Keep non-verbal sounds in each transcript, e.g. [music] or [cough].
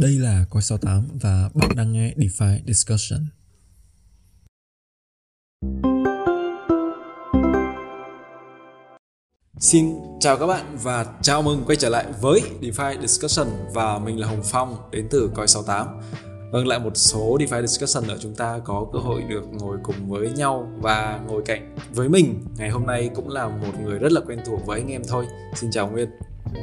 Đây là Coi 68 và bạn đang nghe DeFi Discussion. Xin chào các bạn và chào mừng quay trở lại với DeFi Discussion và mình là Hồng Phong đến từ Coi 68. Vâng, lại một số DeFi Discussion ở chúng ta có cơ hội được ngồi cùng với nhau và ngồi cạnh với mình ngày hôm nay cũng là một người rất là quen thuộc với anh em thôi. Xin chào Nguyên.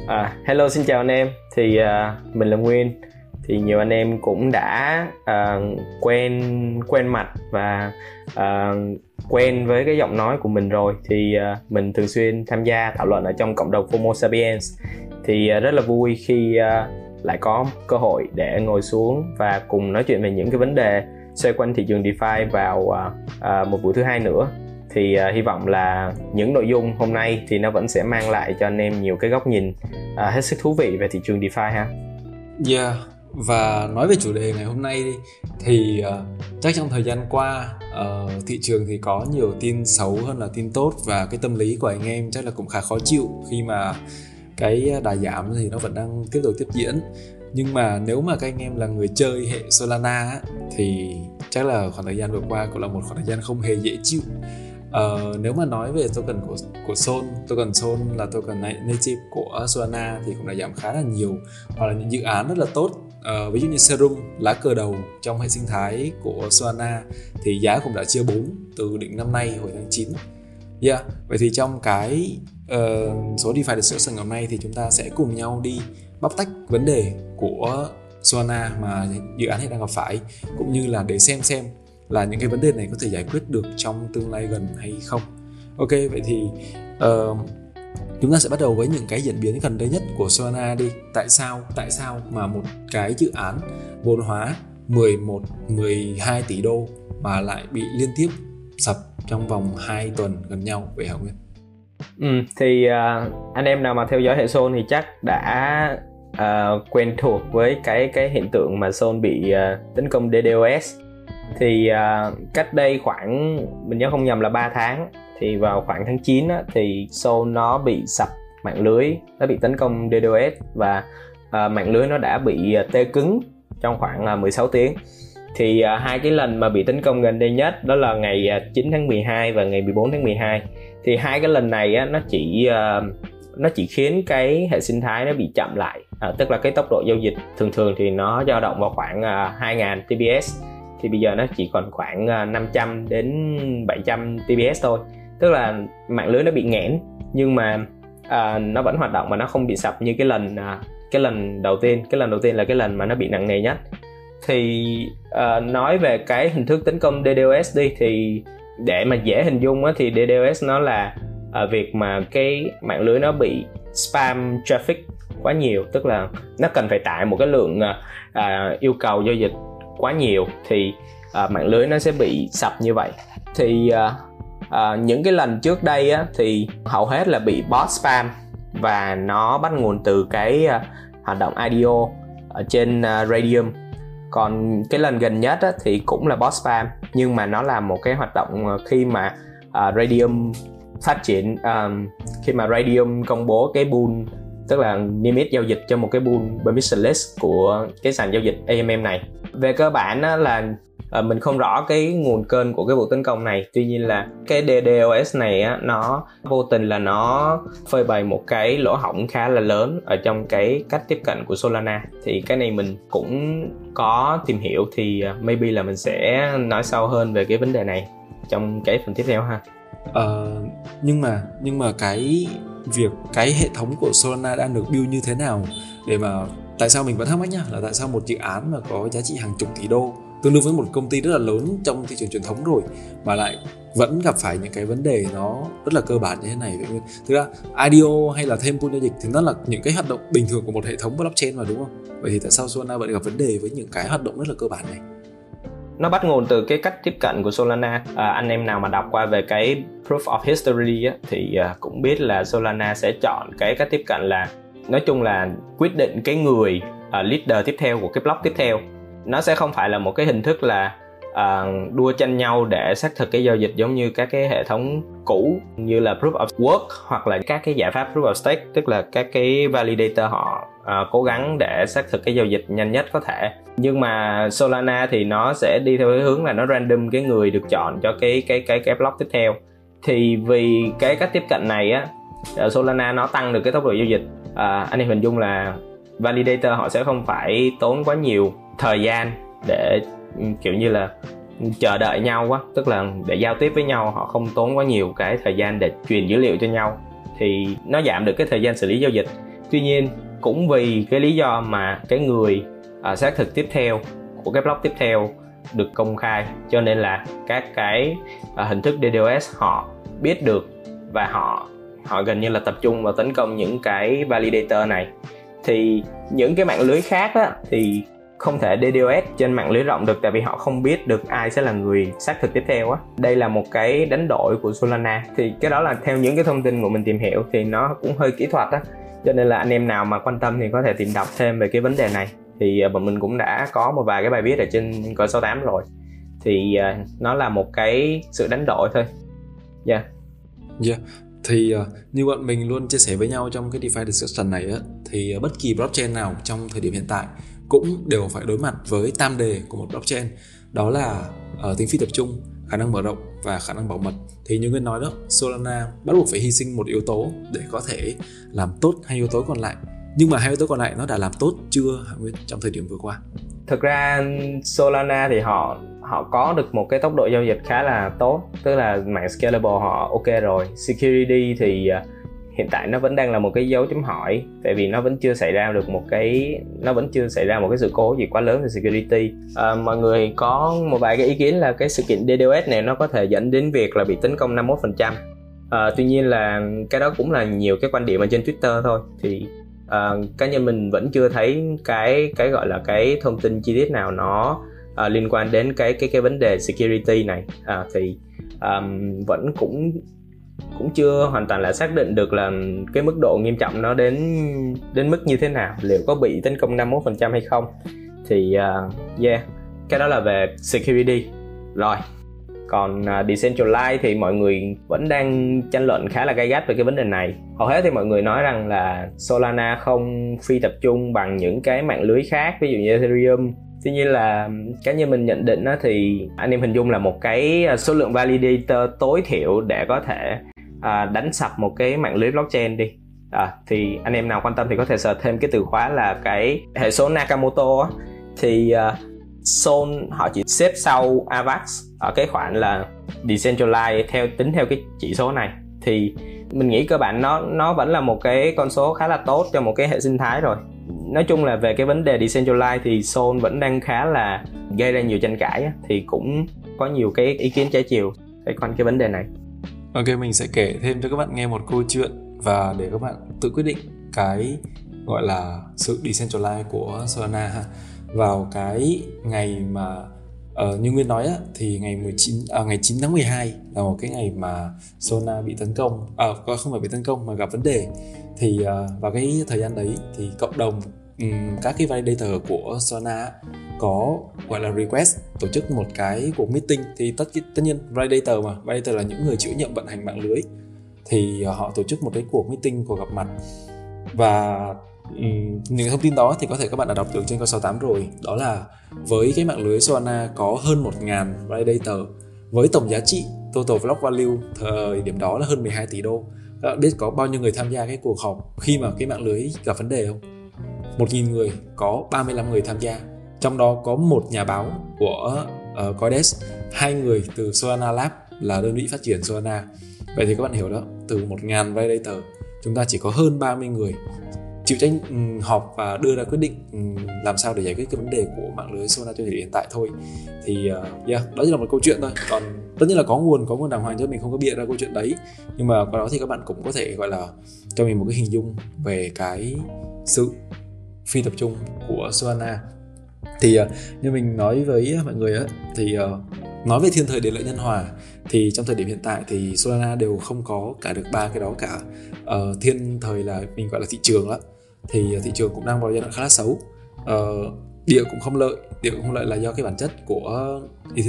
À, hello xin chào anh em, thì uh, mình là Nguyên thì nhiều anh em cũng đã uh, quen quen mặt và uh, quen với cái giọng nói của mình rồi. Thì uh, mình thường xuyên tham gia thảo luận ở trong cộng đồng FOMO sapiens. Thì uh, rất là vui khi uh, lại có cơ hội để ngồi xuống và cùng nói chuyện về những cái vấn đề xoay quanh thị trường DeFi vào uh, uh, một buổi thứ hai nữa. Thì uh, hy vọng là những nội dung hôm nay thì nó vẫn sẽ mang lại cho anh em nhiều cái góc nhìn uh, hết sức thú vị về thị trường DeFi ha. Yeah, và nói về chủ đề ngày hôm nay đi thì uh, chắc trong thời gian qua uh, thị trường thì có nhiều tin xấu hơn là tin tốt và cái tâm lý của anh em chắc là cũng khá khó chịu khi mà cái ờ, đà giảm thì nó vẫn đang tiếp tục tiếp diễn. Nhưng mà nếu mà các anh em là người chơi hệ Solana thì chắc là khoảng thời gian vừa qua cũng là một khoảng thời gian không hề dễ chịu. Uh, nếu mà nói về token của của Sol, token Sol là token native của Solana thì cũng đã giảm khá là nhiều hoặc là những dự án rất là tốt à, ví dụ như Serum lá cờ đầu trong hệ sinh thái của Solana thì giá cũng đã chia 4 từ đỉnh năm nay hồi tháng 9 Yeah, dạ, vậy thì trong cái uh, số DeFi Discussion ngày hôm nay thì chúng ta sẽ cùng nhau đi bóc tách vấn đề của Solana mà dự án hiện đang gặp phải cũng như là để xem xem là những cái vấn đề này có thể giải quyết được trong tương lai gần hay không. Ok vậy thì uh, chúng ta sẽ bắt đầu với những cái diễn biến gần đây nhất của Solana đi tại sao tại sao mà một cái dự án vốn hóa 11 12 tỷ đô mà lại bị liên tiếp sập trong vòng 2 tuần gần nhau vậy hả Nguyên? Ừ, thì uh, anh em nào mà theo dõi hệ Sol thì chắc đã uh, quen thuộc với cái cái hiện tượng mà Sol bị uh, tấn công DDoS thì uh, cách đây khoảng mình nhớ không nhầm là 3 tháng thì vào khoảng tháng 9 á, thì Seoul nó bị sập mạng lưới nó bị tấn công DDoS và uh, mạng lưới nó đã bị uh, tê cứng trong khoảng ờ, uh, 16 tiếng. Thì uh, hai cái lần mà bị tấn công gần đây nhất đó là ngày uh, 9 tháng 12 và ngày 14 tháng 12 thì hai cái lần này á, nó chỉ uh, nó chỉ khiến cái hệ sinh thái nó bị chậm lại à, tức là cái tốc độ giao dịch thường thường thì nó dao động vào khoảng uh, 2.000 TPS thì bây giờ nó chỉ còn khoảng 500 đến 700 TPS thôi tức là mạng lưới nó bị nghẽn nhưng mà à, nó vẫn hoạt động mà nó không bị sập như cái lần à, cái lần đầu tiên cái lần đầu tiên là cái lần mà nó bị nặng nề nhất. Thì à, nói về cái hình thức tấn công DDoS đi thì để mà dễ hình dung á, thì DDoS nó là à, việc mà cái mạng lưới nó bị spam traffic quá nhiều. Tức là nó cần phải tải một cái lượng à, à yêu cầu giao dịch quá nhiều thì à, mạng lưới nó sẽ bị sập như vậy. Thì à, à, những cái lần trước đây á, thì hầu hết là bị bot spam và nó bắt nguồn từ cái uh, hoạt động IDO ở trên uh, Radium. Còn cái lần gần nhất á, thì cũng là bot spam nhưng mà nó là một cái hoạt động khi mà uh, Radium phát triển um, khi mà Radium công bố cái pool tức là limit giao dịch cho một cái pool permissionless của cái sàn giao dịch AMM này. Về cơ bản á, là à, mình không rõ cái nguồn kênh của cái vụ tấn công này. Tuy nhiên là cái DDoS này á, nó vô tình là nó phơi bày một cái lỗ hổng khá là lớn ở trong cái cách tiếp cận của Solana. Thì cái này mình cũng có tìm hiểu thì à, maybe là mình sẽ nói sâu hơn về cái vấn đề này trong cái phần tiếp theo ha. Ờ, nhưng mà nhưng mà cái việc cái hệ thống của Solana đang được build như thế nào để mà tại sao mình vẫn thắc mắc nhá là tại sao một dự án mà có giá trị hàng chục tỷ đô tương đương với một công ty rất là lớn trong thị trường truyền thống rồi mà lại vẫn gặp phải những cái vấn đề nó rất là cơ bản như thế này. Vậy thực ra IDO hay là thêm pool giao dịch thì nó là những cái hoạt động bình thường của một hệ thống blockchain mà đúng không? Vậy thì tại sao Solana vẫn gặp vấn đề với những cái hoạt động rất là cơ bản này? Nó bắt nguồn từ cái cách tiếp cận của Solana. À, anh em nào mà đọc qua về cái proof of history á, thì à, cũng biết là Solana sẽ chọn cái cách tiếp cận là nói chung là quyết định cái người uh, leader tiếp theo của cái block tiếp theo nó sẽ không phải là một cái hình thức là uh, đua tranh nhau để xác thực cái giao dịch giống như các cái hệ thống cũ như là proof of work hoặc là các cái giải pháp proof of stake tức là các cái validator họ uh, cố gắng để xác thực cái giao dịch nhanh nhất có thể. Nhưng mà Solana thì nó sẽ đi theo cái hướng là nó random cái người được chọn cho cái cái cái cái block tiếp theo. Thì vì cái cách tiếp cận này á Solana nó tăng được cái tốc độ giao dịch. À, anh em hình dung là validator họ sẽ không phải tốn quá nhiều thời gian để ừ, kiểu như là chờ đợi nhau quá. Tức là để giao tiếp với nhau họ không tốn quá nhiều cái thời gian để truyền dữ liệu cho nhau. Thì nó giảm được cái thời gian xử lý giao dịch. Tuy nhiên cũng vì cái lý do mà cái người uh, xác thực tiếp theo của cái block tiếp theo được công khai cho nên là các cái uh, hình thức DDoS họ biết được và họ họ gần như là tập trung vào tấn công những cái validator này thì những cái mạng lưới khác á, thì không thể DDoS trên mạng lưới rộng được tại vì họ không biết được ai sẽ là người xác thực tiếp theo á. Đây là một cái đánh đổi của Solana thì cái đó là theo những cái thông tin của mình tìm hiểu thì nó cũng hơi kỹ thuật á. Cho nên là anh em nào mà quan tâm thì có thể tìm đọc thêm về cái vấn đề này. Thì à, bọn mình cũng đã có một vài cái bài viết ở trên cỡ 68 rồi. Thì à, nó là một cái sự đánh đổi thôi. Dạ. Yeah. Dạ. Yeah thì uh, như bọn mình luôn chia sẻ với nhau trong cái DeFi discussion này á thì uh, bất kỳ blockchain nào trong thời điểm hiện tại cũng đều phải đối mặt với tam đề của một blockchain. Đó là uh, tính phi tập trung khả năng mở rộng và khả năng bảo mật. Thì như nguyên nói đó Solana bắt buộc phải hy sinh một yếu tố để có thể làm tốt hai yếu tố còn lại. Nhưng mà hai yếu tố còn lại nó đã làm tốt chưa Hạ Nguyên trong thời điểm vừa qua? Thực ra Solana thì họ họ có được một cái tốc độ giao dịch khá là tốt tức là mạng scalable họ ok rồi. Security thì à, hiện tại nó vẫn đang là một cái dấu chấm hỏi tại vì nó vẫn chưa xảy ra được một cái nó vẫn chưa xảy ra một cái sự cố gì quá lớn về security. À, mọi người có một vài cái ý kiến là cái sự kiện DDoS này nó có thể dẫn đến việc là bị tấn công 51% à, tuy nhiên là cái đó cũng là nhiều cái quan điểm ở trên Twitter thôi. Thì à, cá nhân mình vẫn chưa thấy cái cái gọi là cái thông tin chi tiết nào nó à, liên quan đến cái cái cái vấn đề security này. À, thì um, vẫn cũng cũng chưa hoàn toàn là xác định được là cái mức độ nghiêm trọng nó đến đến mức như thế nào liệu có bị tấn công 51% hay không. Thì uh, yeah cái đó là về security. Rồi còn uh, decentralized thì mọi người vẫn đang tranh luận khá là gay gắt về cái vấn đề này. Hầu hết thì mọi người nói rằng là Solana không phi tập trung bằng những cái mạng lưới khác ví dụ như Ethereum tuy nhiên là cá nhân mình nhận định đó thì anh em hình dung là một cái à, số lượng validator tối thiểu để có thể à, đánh sập một cái mạng lưới blockchain đi. À, thì anh em nào quan tâm thì có thể search thêm cái từ khóa là cái hệ số Nakamoto á, thì à, uh, Sol họ chỉ xếp sau Avax ở cái khoản là decentralized theo tính theo cái chỉ số này. Thì mình nghĩ cơ bản nó nó vẫn là một cái con số khá là tốt cho một cái hệ sinh thái rồi nói chung là về cái vấn đề decentralized thì Sol vẫn đang khá là gây ra nhiều tranh cãi thì cũng có nhiều cái ý kiến trái chiều về quanh cái vấn đề này. Ok, mình sẽ kể thêm cho các bạn nghe một câu chuyện và để các bạn tự quyết định cái gọi là sự decentralized của Solana ha. Vào cái ngày mà uh, như Nguyên nói á, thì ngày 19 à, ngày 9 tháng 12 là một cái ngày mà Solana bị tấn công. À không phải bị tấn công mà gặp vấn đề. Thì uh, vào cái thời gian đấy thì cộng đồng um, các cái validator của Solana có gọi là request tổ chức một cái cuộc meeting. Thì tất tất nhiên validator mà validator là những người chịu nhiệm vận hành mạng lưới. Thì ờ, họ tổ chức một cái cuộc meeting cuộc gặp mặt. Và um, những thông tin đó thì có thể các bạn đã đọc được trên câu 68 rồi. Đó là với cái mạng lưới Solana có hơn 1.000 validator với tổng giá trị total block value thời điểm đó là hơn 12 tỷ đô. Các bạn biết có bao nhiêu người tham gia cái cuộc họp khi mà cái mạng lưới gặp vấn đề không? 1.000 người có 35 người tham gia trong đó có một nhà báo của ờ, uh, Coindesk hai người từ Solana Lab là đơn vị phát triển Solana. Vậy thì các bạn hiểu đó từ 1.000 validator chúng ta chỉ có hơn 30 người chịu trách um, họp và đưa ra quyết định um, làm sao để giải quyết cái vấn đề của mạng lưới Solana cho thời hiện tại thôi. Thì uh, yeah đó chỉ là một câu chuyện thôi. Còn tất nhiên là có nguồn có nguồn đàng hoàng cho mình không có bịa ra câu chuyện đấy. Nhưng mà qua đó thì các bạn cũng có thể gọi là cho mình một cái hình dung về cái sự phi tập trung của Solana thì ờ, như mình nói với mọi người á thì ờ, nói về thiên thời địa lợi nhân hòa thì trong thời điểm hiện tại thì Solana đều không có cả được ba cái đó cả. Uh, thiên thời là mình gọi là thị trường đó thì thị trường cũng đang vào giai đoạn khá là xấu. Uh, địa cũng không lợi địa cũng không lợi là do cái bản chất của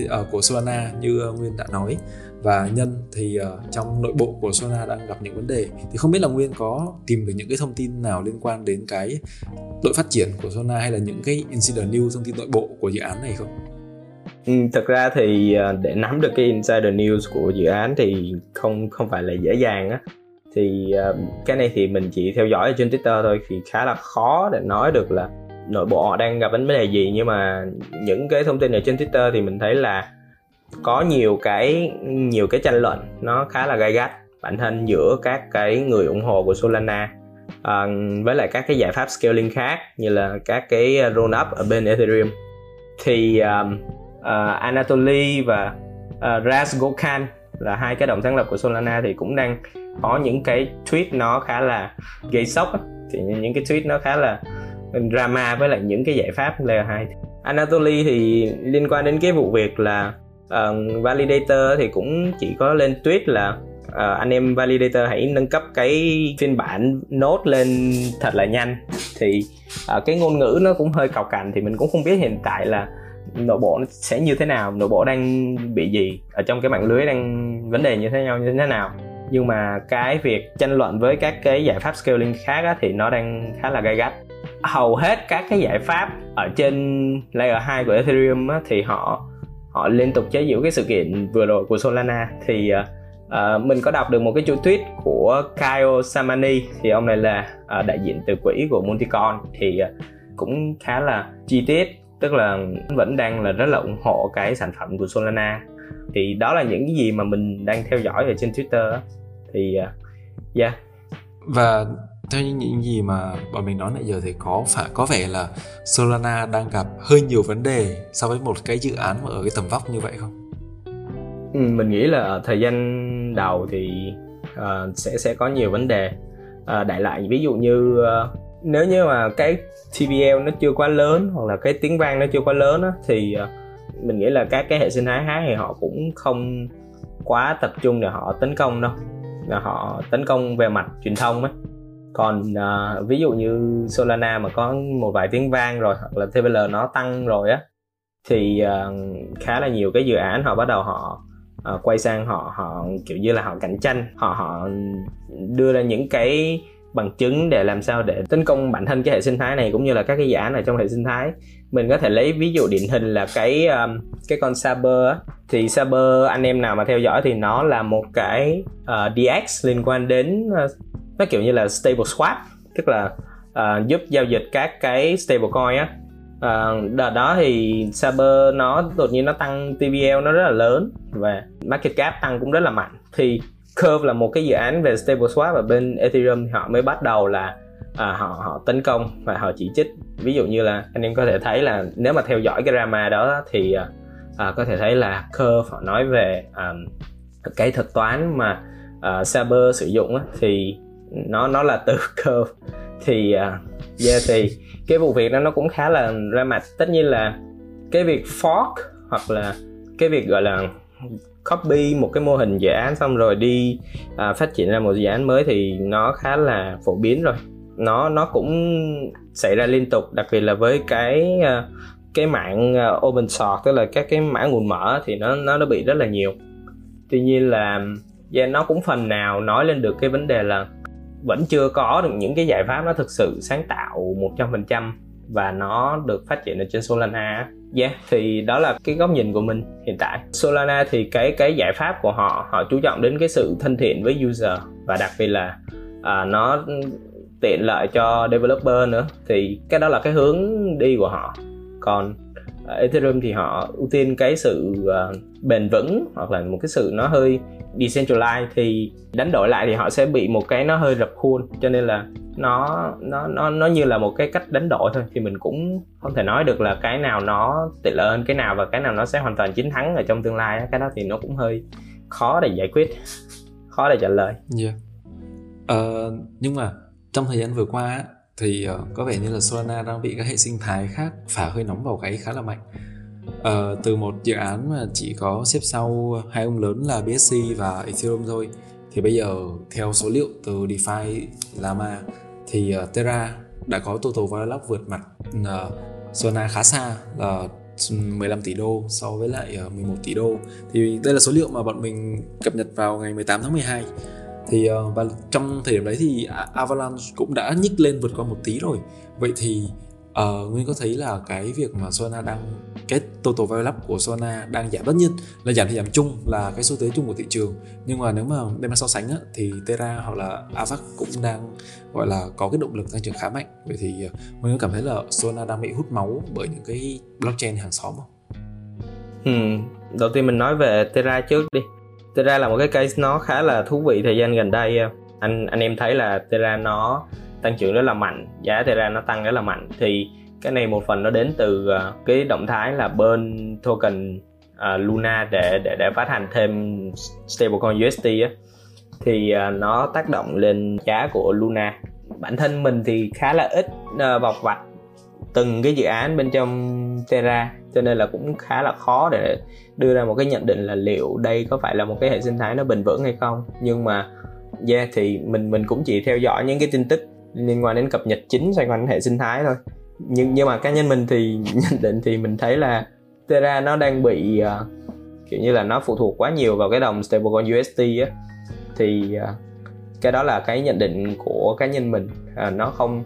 uh, của Solana như uh, Nguyên đã nói. Và nhân thì uh, trong nội bộ của Solana đang gặp những vấn đề. Thì không biết là Nguyên có tìm được những cái thông tin nào liên quan đến cái đội phát triển của Solana hay là những cái insider news thông tin nội bộ của dự án này không? Ừ, thực ra thì ờ, để nắm được cái insider news của dự án thì không không phải là dễ dàng á. Thì uh, cái này thì mình chỉ theo dõi ở trên Twitter thôi thì khá là khó để nói được là nội bộ họ đang gặp vấn đề gì nhưng mà những cái thông tin ở trên Twitter thì mình thấy là có nhiều cái nhiều cái tranh luận nó khá là gay gắt bản thân giữa các cái người ủng hộ của Solana à, với lại các cái giải pháp scaling khác như là các cái roll up ở bên Ethereum. Thì um, uh, Anatoly và à, uh, Raz Gokhan là hai cái đồng sáng lập của Solana thì cũng đang có những cái tweet nó khá là gây sốc thì những cái tweet nó khá là drama với lại những cái giải pháp layer 2 Anatoly thì liên quan đến cái vụ việc là uh, validator thì cũng chỉ có lên tweet là uh, anh em validator hãy nâng cấp cái phiên bản node lên thật là nhanh. Thì uh, cái ngôn ngữ nó cũng hơi cọc cành thì mình cũng không biết hiện tại là nội bộ nó sẽ như thế nào nội bộ đang bị gì ở trong cái mạng lưới đang vấn đề như thế nhau như thế nào. Nhưng mà cái việc tranh luận với các cái giải pháp scaling khác á, thì nó đang khá là gay gắt hầu hết các cái giải pháp ở trên layer 2 của Ethereum á, thì họ họ liên tục chế giễu cái sự kiện vừa rồi của Solana. Thì uh, mình có đọc được một cái chuỗi tweet của Kyle Samani thì ông này là uh, đại diện từ quỹ của Multicon. Thì uh, cũng khá là chi tiết tức là vẫn đang là rất là ủng hộ cái sản phẩm của Solana. Thì đó là những cái gì mà mình đang theo dõi ở trên Twitter thì uh, yeah. Và theo những gì mà bọn mình nói nãy giờ thì có phải có vẻ là Solana đang gặp hơi nhiều vấn đề so với một cái dự án mà ở cái tầm vóc như vậy không? Ừ, mình nghĩ là ờ, thời gian đầu thì uh, sẽ sẽ có nhiều vấn đề. Uh, đại lại ví dụ như uh, nếu như mà cái TPL nó chưa quá lớn hoặc là cái tiếng vang nó chưa quá lớn á, thì uh, mình nghĩ là các cái hệ sinh thái khác thì họ cũng không quá tập trung để họ tấn công đâu. Là họ tấn công về mặt truyền thông ấy còn uh, ví dụ như Solana mà có một vài tiếng vang rồi hoặc là TVL nó tăng rồi á thì uh, khá là nhiều cái dự án họ bắt đầu họ uh, quay sang họ họ kiểu như là họ cạnh tranh họ họ đưa ra những cái bằng chứng để làm sao để tấn công bản thân cái hệ sinh thái này cũng như là các cái dự án ở trong hệ sinh thái mình có thể lấy ví dụ điển hình là cái um, cái con Saber á. thì Saber anh em nào mà theo dõi thì nó là một cái uh, DX liên quan đến uh, nó kiểu như là stable swap tức là uh, giúp giao dịch các cái stablecoin á. Uh, đợt đó thì Saber nó đột nhiên nó tăng TVL nó rất là lớn và market cap tăng cũng rất là mạnh. Thì Curve là một cái dự án về stable swap và bên Ethereum thì họ mới bắt đầu là à, họ họ tấn công và họ chỉ trích. Ví dụ như là anh em có thể thấy là nếu mà theo dõi cái drama đó thì à, à có thể thấy là Curve họ nói về à, cái thuật toán mà à, Saber sử dụng á, thì nó nó là từ [laughs] Curve thì uh, yeah, thì cái vụ việc đó nó cũng khá là ra mặt. Tất nhiên là cái việc fork hoặc là cái việc gọi là copy một cái mô hình dự án xong rồi đi uh, phát triển ra một dự án mới thì nó khá là phổ biến rồi. Nó nó cũng xảy ra liên tục đặc biệt là với cái uh, cái mạng uh, open source tức là các cái mã nguồn mở thì nó nó nó bị rất là nhiều. Tuy nhiên là yeah, nó cũng phần nào nói lên được cái vấn đề là vẫn chưa có được những cái giải pháp nó thực sự sáng tạo 100% và nó được phát triển ở trên Solana yeah, dạ, thì đó là cái góc nhìn của mình hiện tại. Solana thì cái cái giải pháp của họ họ chú trọng đến cái sự thân thiện với user và đặc biệt là à, nó tiện lợi cho developer nữa. Thì cái đó là cái hướng đi của họ. Còn Ethereum thì họ ưu tiên cái sự uh, bền vững hoặc là một cái sự nó hơi decentralized thì đánh đổi lại thì họ sẽ bị một cái nó hơi rập khuôn. Cho nên là nó nó nó nó như là một cái cách đánh đổi thôi. Thì mình cũng không thể nói được là cái nào nó tiện lợi hơn cái nào và cái nào nó sẽ hoàn toàn chiến thắng ở trong tương lai cái đó thì nó cũng hơi khó để giải quyết khó để trả lời. Yeah. uh, nhưng mà trong thời gian vừa qua thì ờ, có vẻ như là Solana đang bị các hệ sinh thái khác phả hơi nóng vào gáy khá là mạnh uh, từ một dự án mà chỉ có xếp sau hai ông lớn là BSC và Ethereum thôi. Thì bây giờ theo số liệu từ DeFi Llama thì uh, Terra đã có total value lock vượt mặt uh, Solana khá xa là 15 tỷ đô so với lại 11 tỷ đô. Thì đây là số liệu mà bọn mình cập nhật vào ngày 18 tháng 12 thì và trong thời điểm đấy thì Avalanche cũng đã nhích lên vượt qua một tí rồi. Vậy thì uh, Nguyên có thấy là cái việc mà Solana đang cái total value up của Solana đang giảm tất nhiên là giảm thì giảm chung là cái xu thế chung của thị trường. Nhưng mà nếu mà đem ra so sánh á, thì Terra hoặc là Avax cũng đang gọi là có cái động lực tăng trưởng khá mạnh. Vậy thì ờ, Nguyên có cảm thấy là Solana đang bị hút máu bởi những cái blockchain hàng xóm không? Ừ, đầu tiên mình nói về Terra trước đi. Terra là một cái case nó khá là thú vị thời gian gần đây ờ. anh anh em thấy là Terra nó tăng trưởng rất là mạnh giá Terra nó tăng rất là mạnh. Thì cái này một phần nó đến từ uh, cái động thái là bên token uh, Luna để để để phát hành thêm stablecoin USD á. Thì uh, nó tác động lên giá của Luna. Bản thân mình thì khá là ít uh, bọc vạch từng cái dự án bên trong Terra cho nên là cũng khá là khó để đưa ra một cái nhận định là liệu đây có phải là một cái hệ sinh thái nó bền vững hay không. Nhưng mà yeah thì mình mình cũng chỉ theo dõi những cái tin tức liên quan đến cập nhật chính xoay quanh hệ sinh thái thôi. Nhưng nhưng mà cá nhân mình thì [laughs] nhận định thì mình thấy là Terra nó đang bị uh, kiểu như là nó phụ thuộc quá nhiều vào cái đồng stablecoin USD á. Thì uh, cái đó là cái nhận định của cá nhân mình. Uh, nó không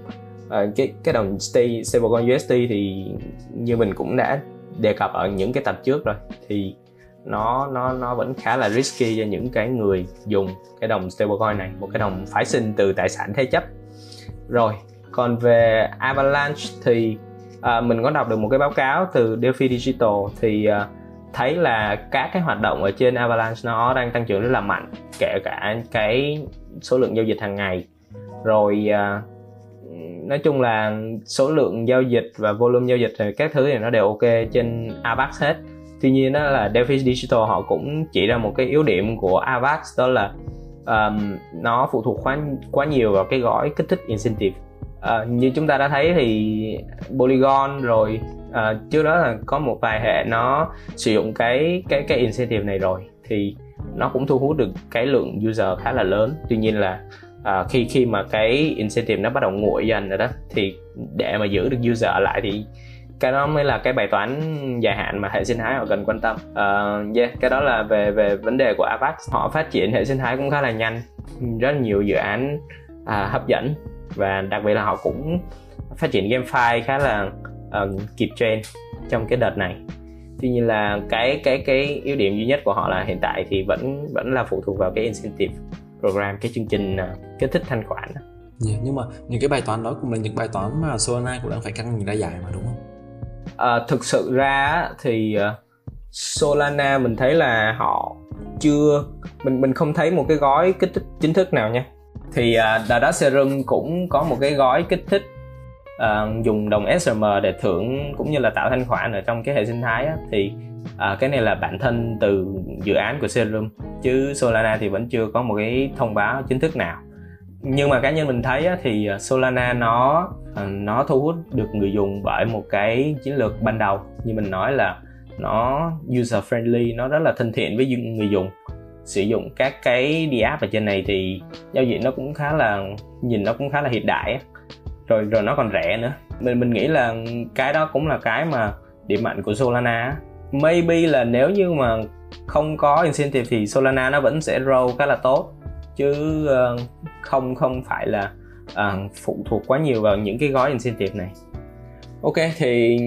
uh, cái cái đồng stablecoin USD thì như mình cũng đã đề cập ở những cái tập trước rồi thì nó nó nó vẫn khá là risky cho những cái người dùng cái đồng stablecoin này một cái đồng phái sinh từ tài sản thế chấp rồi còn về Avalanche thì à, mình có đọc được một cái báo cáo từ Delphi Digital thì à, thấy là các cái hoạt động ở trên Avalanche nó đang tăng trưởng rất là mạnh kể cả cái số lượng giao dịch hàng ngày. Rồi à, nói chung là số lượng giao dịch và volume giao dịch thì các thứ thì nó đều ok trên Avax hết. Tuy nhiên đó là Delphi Digital họ cũng chỉ ra một cái yếu điểm của Avax đó là um, nó phụ thuộc quá quá nhiều vào cái gói kích thích incentive. Uh, như chúng ta đã thấy thì Polygon rồi uh, trước đó là có một vài hệ nó sử dụng cái cái cái incentive này rồi thì nó cũng thu hút được cái lượng user khá là lớn. Tuy nhiên là à, khi khi mà cái incentive nó bắt đầu nguội dần rồi đó thì để mà giữ được user lại thì cái đó mới là cái bài toán dài hạn mà hệ sinh thái họ cần quan tâm. Uh, yeah, cái đó là về về vấn đề của Avax họ phát triển hệ sinh thái cũng khá là nhanh rất nhiều dự án uh, hấp dẫn. Và đặc biệt là họ cũng phát triển GameFi khá là uh, kịp trend trong cái đợt này. Tuy nhiên là cái cái cái ưu điểm duy nhất của họ là hiện tại thì vẫn vẫn là phụ thuộc vào cái incentive program cái chương trình uh, kích thích thanh khoản yeah, nhưng mà những cái bài toán đó cũng là những bài toán mà Solana cũng đang phải căng ra dài mà đúng không? À, thực sự ra thì ờ, Solana mình thấy là họ chưa mình mình không thấy một cái gói kích thích chính thức nào nha. Thì uh, Dada Serum cũng có một cái gói kích thích uh, dùng đồng SRM để thưởng cũng như là tạo thanh khoản ở trong cái hệ sinh thái á, thì uh, cái này là bản thân từ dự án của Serum chứ Solana thì vẫn chưa có một cái thông báo chính thức nào nhưng mà cá nhân mình thấy á, thì ờ, Solana nó ờ, nó thu hút được người dùng bởi một cái chiến lược ban đầu. Như mình nói là nó user friendly nó rất là thân thiện với người dùng. Sử dụng các cái đi app ở trên này thì giao diện nó cũng khá là nhìn nó cũng khá là hiện đại rồi rồi nó còn rẻ nữa. Mình mình nghĩ là cái đó cũng là cái mà điểm mạnh của Solana maybe là nếu như mà không có incentive thì Solana nó vẫn sẽ grow khá là tốt chứ ờ, không không phải là à, phụ thuộc quá nhiều vào những cái gói incentive này. Ok thì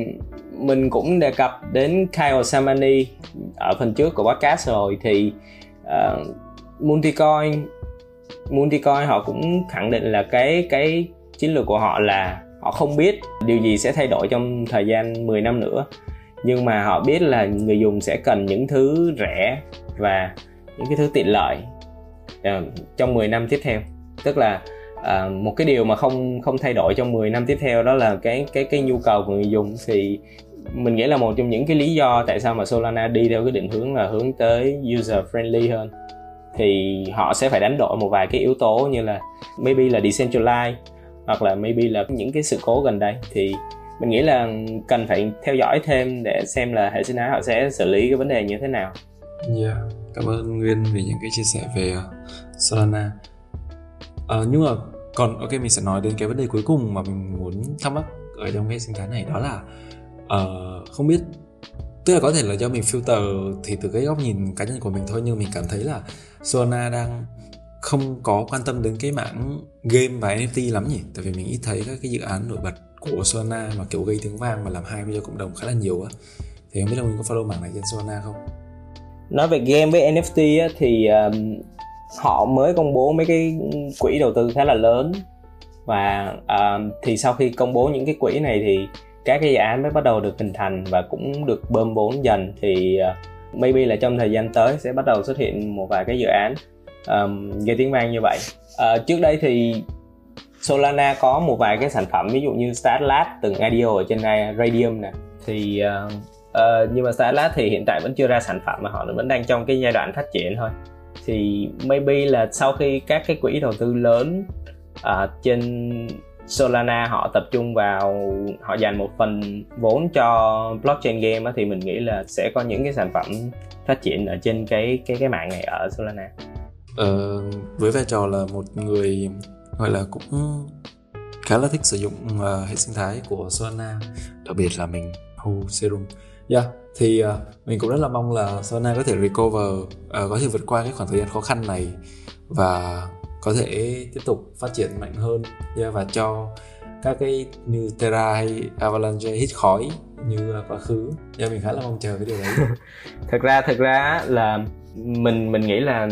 mình cũng đề cập đến Kyle Samani ở phần trước của podcast rồi thì uh, multicoin multicoin họ cũng khẳng định là cái cái chiến lược của họ là họ không biết điều gì sẽ thay đổi trong thời gian 10 năm nữa. Nhưng mà họ biết là người dùng sẽ cần những thứ rẻ và những cái thứ tiện lợi uh, trong 10 năm tiếp theo. Tức là à, một cái điều mà không không thay đổi trong 10 năm tiếp theo đó là cái cái cái nhu cầu của người dùng. Thì mình nghĩ là một trong những cái lý do tại sao mà Solana đi theo cái định hướng là hướng tới user friendly hơn. Thì họ sẽ phải đánh đổi một vài cái yếu tố như là maybe là decentralized hoặc là maybe là những cái sự cố gần đây. Thì mình nghĩ là cần phải theo dõi thêm để xem là hệ sinh thái họ sẽ xử lý cái vấn đề như thế nào. Yeah, cảm ơn Nguyên vì những cái chia sẻ về ờ, Solana. à, nhưng mà còn ok mình sẽ nói đến cái vấn đề cuối cùng mà mình muốn thắc mắc ở trong cái sinh thái này đó là uh, không biết tức là có thể là do mình filter thì từ cái góc nhìn cá nhân của mình thôi nhưng mình cảm thấy là Solana đang không có quan tâm đến cái mảng game và NFT lắm nhỉ? Tại vì mình ít thấy các cái dự án nổi bật của Solana mà kiểu gây tiếng vang và làm hai cho cộng đồng khá là nhiều á. Thì không biết là mình có follow mảng này trên Solana không? Nói về game với NFT á, thì um, họ mới công bố mấy cái quỹ đầu tư khá là lớn. Và um, thì sau khi công bố những cái quỹ này thì các cái dự án mới bắt đầu được hình thành và cũng được bơm vốn dần. Thì uh, maybe là trong thời gian tới sẽ bắt đầu xuất hiện một vài cái dự án um, gây tiếng vang như vậy. Uh, trước đây thì Solana có một vài cái sản phẩm ví dụ như Starlab từng IDO ở trên uh, Radium nè. Thì uh, uh, nhưng mà Starlab thì hiện tại vẫn chưa ra sản phẩm mà họ vẫn đang trong cái giai đoạn phát triển thôi thì maybe là sau khi các cái quỹ đầu tư lớn uh, trên Solana họ tập trung vào họ dành một phần vốn cho blockchain game thì mình nghĩ là sẽ có những cái sản phẩm phát triển ở trên cái cái cái mạng này ở Solana. Ờ, với vai trò là một người gọi là cũng khá là thích sử dụng uh, hệ sinh thái của Solana, đặc biệt là mình Hu serum. Yeah, thì uh, mình cũng rất là mong là Sona có thể recover, uh, có thể vượt qua cái khoảng thời gian khó khăn này và có thể tiếp tục phát triển mạnh hơn yeah, và cho các cái như Terra hay Avalanche hít khói như ờ, quá khứ. Yeah, mình khá là mong chờ cái điều đấy. [laughs] Thật ra thật ra là mình mình nghĩ là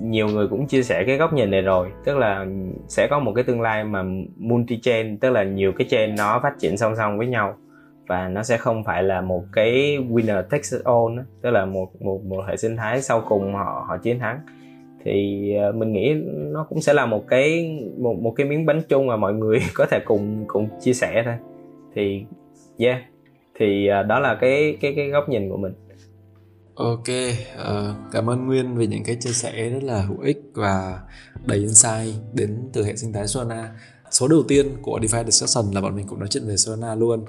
nhiều người cũng chia sẻ cái góc nhìn này rồi. Tức là sẽ có một cái tương lai mà multi chain tức là nhiều cái chain nó phát triển song song với nhau và nó sẽ không phải là một cái winner takes it all tức là một một một hệ sinh thái sau cùng họ họ chiến thắng. Thì ờ, mình nghĩ nó cũng sẽ là một cái một một cái miếng bánh chung mà mọi người [laughs] có thể cùng cùng chia sẻ thôi. Thì yeah. Thì ờ, đó là cái cái cái góc nhìn của mình. Ok, uh, cảm ơn Nguyên về những cái chia sẻ rất là hữu ích và đầy insight đến từ hệ sinh thái Solana. Số đầu tiên của DeFi Discussion là bọn mình cũng nói chuyện về Solana luôn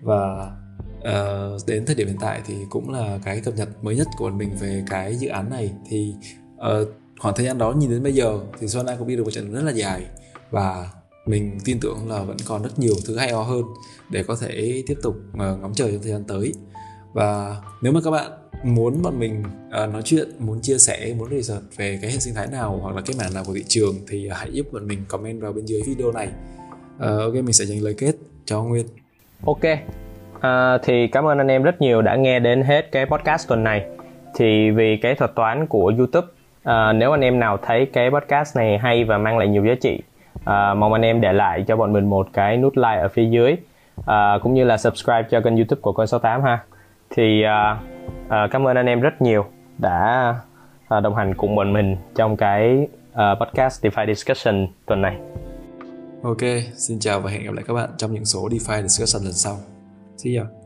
và uh, đến thời điểm hiện tại thì cũng là cái cập nhật mới nhất của mình về cái dự án này. Thì uh, khoảng thời gian đó nhìn đến bây giờ thì Xuân Solana cũng đi được một trận rất là dài và mình tin tưởng là vẫn còn rất nhiều thứ hay ho hơn để có thể tiếp tục uh, ngóng chờ trong thời gian tới. Và nếu mà các bạn muốn bọn mình uh, nói chuyện muốn chia sẻ muốn research về cái hệ sinh thái nào hoặc là cái mảng nào của thị trường thì hãy giúp bọn mình comment vào bên dưới video này. Uh, ok mình sẽ dành lời kết cho nguyên ok. À, thì cảm ơn anh em rất nhiều đã nghe đến hết cái podcast tuần này. Thì vì cái thuật toán của youtube à, nếu anh em nào thấy cái podcast này hay và mang lại nhiều giá trị à, mong anh em để lại cho bọn mình một cái nút like ở phía dưới à, cũng như là subscribe cho kênh youtube của con 68 ha. Thì à, à, cảm ơn anh em rất nhiều đã à, đồng hành cùng bọn mình trong cái uh, podcast DeFi Discussion tuần này. Ok, xin chào và hẹn gặp lại các bạn trong những số DeFi Discussion lần sau. See ya.